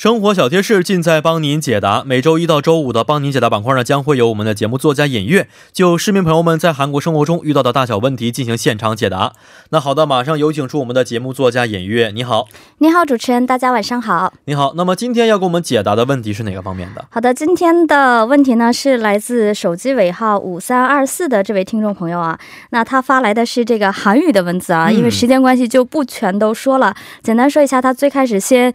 生活小贴士尽在帮您解答。每周一到周五的帮您解答板块呢，将会有我们的节目作家尹月就市民朋友们在韩国生活中遇到的大小问题进行现场解答。那好的，马上有请出我们的节目作家尹月，你好。你好，主持人，大家晚上好。你好，那么今天要给我们解答的问题是哪个方面的？好的，今天的问题呢是来自手机尾号五三二四的这位听众朋友啊，那他发来的是这个韩语的文字啊，嗯因为时间关系就不全都说了，简单说一下，他最开始先。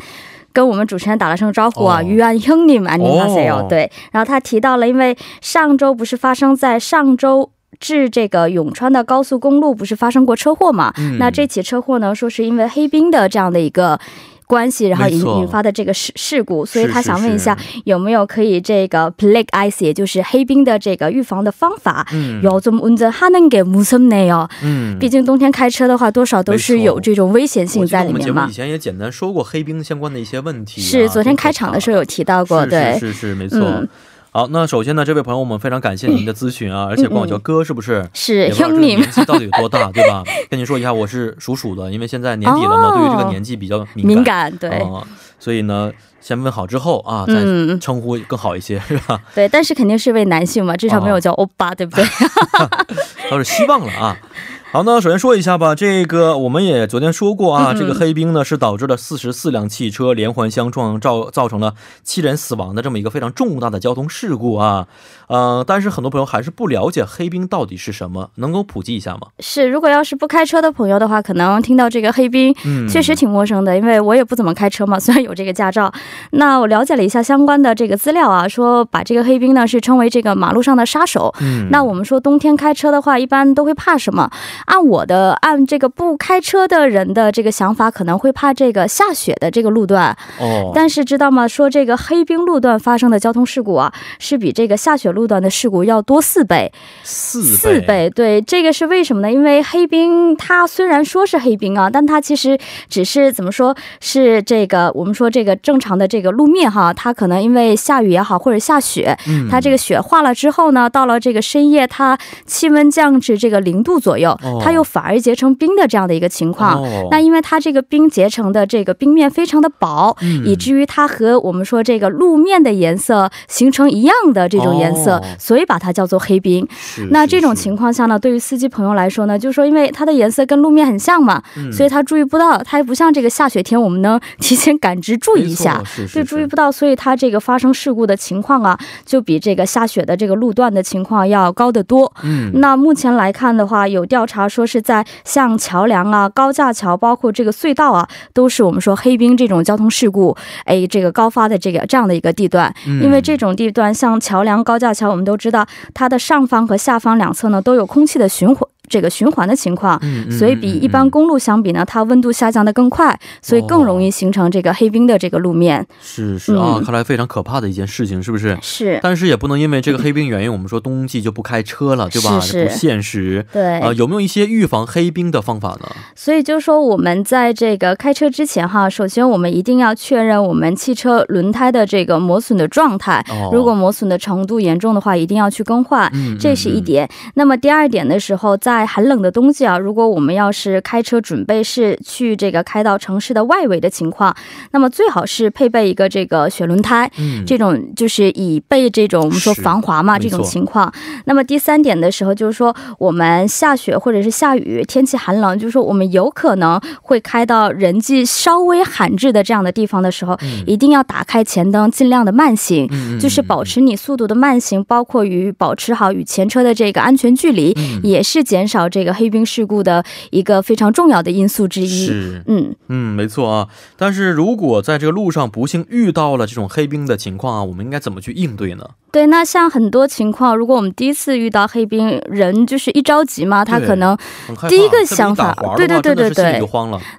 跟我们主持人打了声招呼啊，哦于安형님安宁哈塞哦哟，对，然后他提到了，因为上周不是发生在上周至这个永川的高速公路不是发生过车祸嘛？嗯那这起车祸呢，说是因为黑冰的这样的一个。关系，然后引没错引发的这个事事故，所以他是是是想问一下，有没有可以这个 plague ice，也就是黑冰的这个预防的方法？嗯요즘운전하는게무섭네요。 嗯毕竟冬天开车的话，多少都是有这种危险性我记得在里面嘛我们节目以。前也简单说过黑冰相关的一些问题、啊，是昨天开场的时候有提到过，是对是，是是没错。嗯 好，那首先呢，这位朋友，我们非常感谢您的咨询啊，而且管我叫哥，是不是？是也不知道这个年纪到底有多大，对吧？跟您说一下，我是属鼠的，因为现在年底了嘛，哦对于这个年纪比较敏感。敏感，对、啊所以呢，先问好之后啊，再嗯称呼更好一些，是吧？对，但是肯定是位男性嘛，至少没有叫欧巴，对不对？倒是希望了啊。好，那首先说一下吧，这个我们也昨天说过啊，这个黑冰呢是导致了四十四辆汽车连环相撞，造造成了七人死亡的这么一个非常重大的交通事故啊。呃，但是很多朋友还是不了解黑冰到底是什么，能够普及一下吗？是，如果要是不开车的朋友的话，可能听到这个黑冰，嗯确实挺陌生的，因为我也不怎么开车嘛，虽然有这个驾照。那我了解了一下相关的这个资料啊，说把这个黑冰呢是称为这个马路上的杀手。嗯那我们说冬天开车的话，一般都会怕什么？按我的按这个不开车的人的这个想法，可能会怕这个下雪的这个路段。哦，但是知道吗？说这个黑冰路段发生的交通事故啊，是比这个下雪路段的事故要多四倍。四四倍，对，这个是为什么呢？因为黑冰它虽然说是黑冰啊，但它其实只是怎么说是这个我们说这个正常的这个路面哈，它可能因为下雨也好或者下雪，嗯它这个雪化了之后呢，到了这个深夜，它气温降至这个零度左右，哦它又反而结成冰的这样的一个情况。哦那因为它这个冰结成的这个冰面非常的薄，嗯以至于它和我们说这个路面的颜色形成一样的这种颜色，哦所以把它叫做黑冰。那这种情况下呢，对于司机朋友来说呢，就是说因为它的颜色跟路面很像嘛，嗯所以他注意不到，它也不像这个下雪天，我们能提前感知注意一下没。错是是对，注意不到，所以它这个发生事故的情况啊，就比这个下雪的这个路段的情况要高得多。嗯那目前来看的话，有调查说是在像桥梁啊、高架桥，包括这个隧道啊，都是我们说黑冰这种交通事故，哎，这个高发的这个这样的一个地段。嗯因为这种地段，像桥梁、高架桥，我们都知道它的上方和下方两侧呢都有空气的循环。这个循环的情况，所以比一般公路相比呢，它温度下降的更快，所以更容易形成这个黑冰的这个路面。是是啊，嗯看来非常可怕的一件事情，是不是？是，但是也不能因为这个黑冰原因，我们说冬季就不开车了，对吧？是是不现实。对。啊、有没有一些预防黑冰的方法呢？所以就是说我们在这个开车之前哈，首先我们一定要确认我们汽车轮胎的这个磨损的状态。哦如果磨损的程度严重的话，一定要去更换，嗯这是一点。那么第二点的时候，在寒冷的冬季啊，如果我们要是开车准备是去这个开到城市的外围的情况，那么最好是配备一个这个雪轮胎。嗯，这种就是以备这种我们说防滑嘛这种情况。那么第三点的时候，就是说我们下雪或者是下雨，天气寒冷，就是说我们有可能会开到人迹稍微罕至的这样的地方的时候，一定要打开前灯，尽量的慢行。嗯就是保持你速度的慢行，包括与保持好与前车的这个安全距离，嗯也是减少这个黑冰事故的一个非常重要的因素之一。是。嗯，嗯，没错啊。但是如果在这个路上不幸遇到了这种黑冰的情况啊，我们应该怎么去应对呢？对。那像很多情况，如果我们第一次遇到黑冰，人就是一着急嘛，他可能第一个想法对对对对对。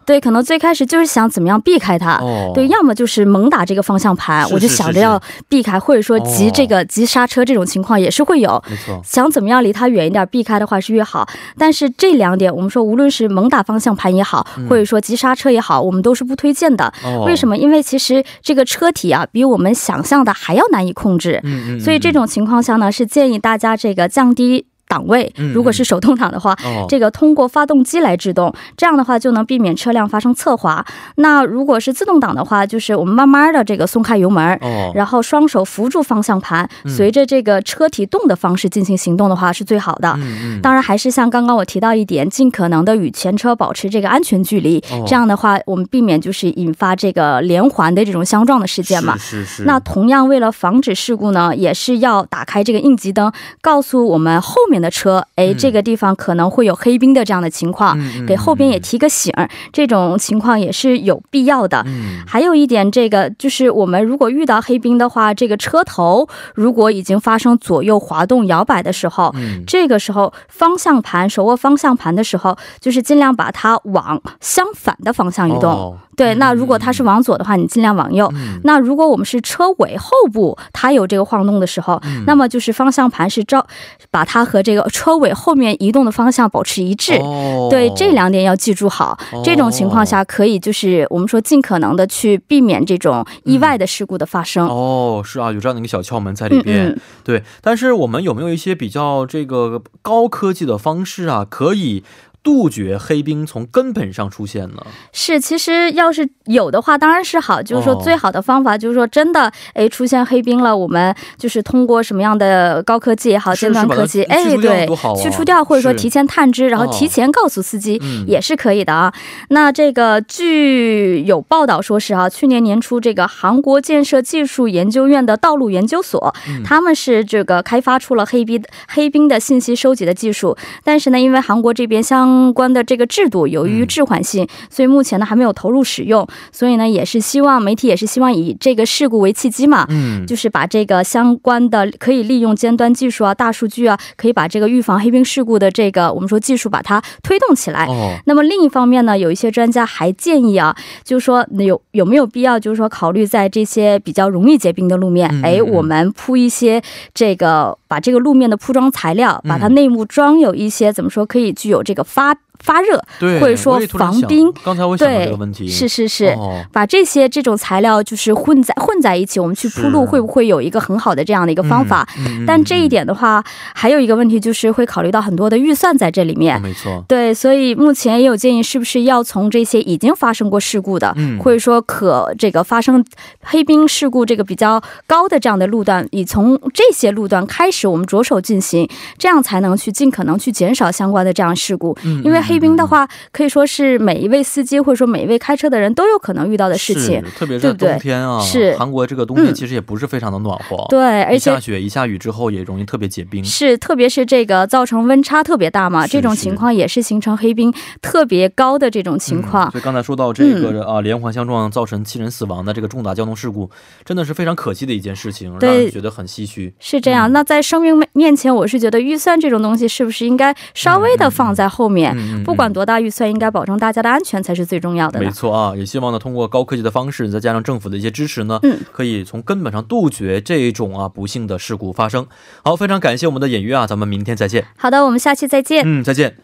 对，可能最开始就是想怎么样避开它。哦，对，要么就是猛打这个方向盘，是我就想着要避开，或者说急哦这个急刹车这种情况也是会有。没错。想怎么样离它远一点，避开的话是越好。但是这两点，我们说无论是猛打方向盘也好，或者说急刹车也好，我们都是不推荐的。哦，为什么？因为其实这个车体啊，比我们想象的还要难以控制。嗯？嗯嗯，所以这种情况下呢，是建议大家这个降低。档位，如果是手动挡的话，哦这个通过发动机来制动，这样的话就能避免车辆发生侧滑。那如果是自动挡的话，就是我们慢慢的这个松开油门，哦，然后双手扶住方向盘，嗯随着这个车体动的方式进行行动的话是最好的。当然，还是像刚刚我提到一点，尽可能的与前车保持这个安全距离，哦这样的话，我们避免就是引发这个连环的这种相撞的事件嘛。是是是。那同样，为了防止事故呢，也是要打开这个应急灯，告诉我们后面的车，哎，嗯这个地方可能会有黑冰的这样的情况，给后边也提个醒儿，这种情况也是有必要的。嗯还有一点，这个就是我们如果遇到黑冰的话，这个车头如果已经发生左右滑动、摇摆的时候，嗯这个时候方向盘手握方向盘的时候，就是尽量把它往相反的方向移动。哦对，那如果它是往左的话，你尽量往右。嗯那如果我们是车尾后部它有这个晃动的时候，嗯那么就是方向盘是照把它和这个车尾后面移动的方向保持一致。哦对，这两点要记住好。哦这种情况下，可以就是我们说尽可能的去避免这种意外的事故的发生。哦，是啊，有这样的一个小窍门在里嗯边。嗯，对，但是我们有没有一些比较这个高科技的方式啊，可以杜绝黑冰从根本上出现呢？是，其实要是有的话，当然是好。就是说，哦最好的方法就是说，真的，哎，出现黑冰了，我们就是通过什么样的高科技也好，尖端科技，哎，对去除掉，或者说提前探知，然后哦提前告诉司机，嗯也是可以的啊。那这个据有报道说是啊，去年年初，这个韩国建设技术研究院的道路研究所，嗯他们是这个开发出了黑冰黑冰的信息收集的技术，但是呢，因为韩国这边相关的这个制度由于嗯。滞缓性，所以目前呢还没有投入使用，所以呢也是希望媒体也是希望以这个事故为契机嘛，嗯，就是把这个相关的可以利用尖端技术啊、大数据啊，可以把这个预防黑冰事故的这个我们说技术把它推动起来。哦，那么另一方面呢，有一些专家还建议啊，就是说有有没有必要，就是说考虑在这些比较容易结冰的路面，哎，我们铺一些这个把这个路面的铺装材料，把它嗯。内部装有一些怎么说可以具有这个发八发热，对，或者说防冰刚才我想这个问题，是是是。哦把这些这种材料就是混在混在一起，我们去铺路会不会有一个很好的这样的一个方法？但这一嗯点的话，还有一个问题就是会考虑到很多的预算在这里面。哦没错，对，所以目前也有建议，是不是要从这些已经发生过事故的，嗯或者说可这个发生黑冰事故这个比较高的这样的路段，以从这些路段开始，我们着手进行，这样才能去尽可能去减少相关的这样事故。嗯因为黑冰的话，可以说是每一位司机或者说每一位开车的人都有可能遇到的事情。特别是冬天啊，是韩国这个冬天嗯其实也不是非常的暖和，对，而且下雪一下雨之后也容易特别结冰。是，特别是这个造成温差特别大嘛，是这种情况也是形成黑冰特别高的这种情况。嗯所以刚才说到这个、啊，连环相撞造成七人死亡的这个重大交通事故，真的是非常可惜的一件事情，对让人觉得很唏嘘。是这样，嗯那在生命面面前，我是觉得预算这种东西是不是应该稍微的放在后面？不管多大预算，应该保证大家的安全才是最重要的没。错啊，也希望呢通过高科技的方式，再加上政府的一些支持呢，嗯可以从根本上杜绝这种啊不幸的事故发生。好，非常感谢我们的演员啊，咱们明天再见。好的，我们下期再见。嗯，再见。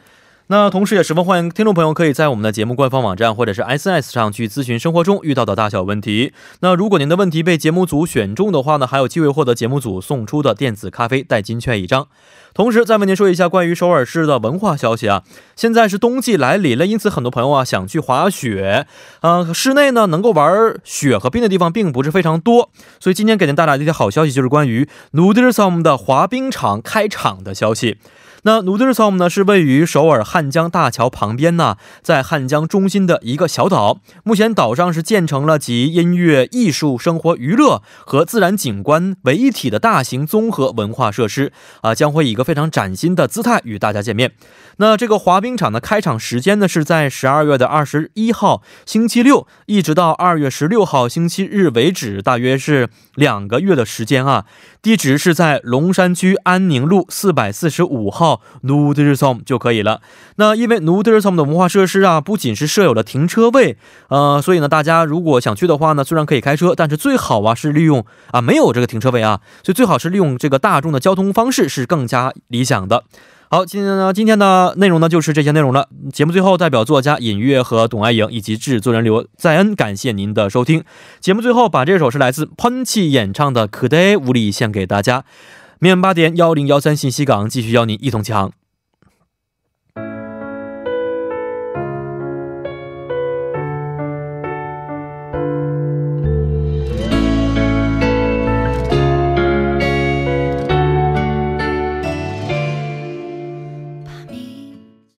那同时也十分欢迎听众朋友可以在我们的节目官方网站或者是 SNS 上去咨询生活中遇到的大小问题。那如果您的问题被节目组选中的话呢，还有机会获得节目组送出的电子咖啡代金券一张。同时再为您说一下关于首尔市的文化消息啊，现在是冬季来临了，因此很多朋友啊想去滑雪，呃，室内呢能够玩雪和冰的地方并不是非常多，所以今天给您带来的一些好消息就是关于 Noodlesom 的滑冰场开场的消息。那 Noodlesome 呢是位于首尔汉江大桥旁边呢，在汉江中心的一个小岛。目前岛上是建成了集音乐、艺术、生活、娱乐和自然景观为一体的大型综合文化设施啊，将会以一个非常崭新的姿态与大家见面。那这个滑冰场的开场时间呢是在十二月的二十一号星期六，一直到二月十六号星期日为止，大约是两个月的时间啊。地址是在龙山区安宁路四百四十五号。到 Nudelsom 就可以了。那因为 Nudelsom 的文化设施啊，不仅是设有了停车位，呃，所以呢，大家如果想去的话呢，虽然可以开车，但是最好啊是利用啊没有这个停车位啊，所以最好是利用这个大众的交通方式是更加理想的。好，今天呢，今天的内容呢就是这些内容了。节目最后，代表作家尹月和董爱颖以及制作人刘在恩，感谢您的收听。节目最后，把这首是来自 Punch 演唱的《可得无力》献给大家。明晚八点幺零幺三信息港继续邀您一同起航。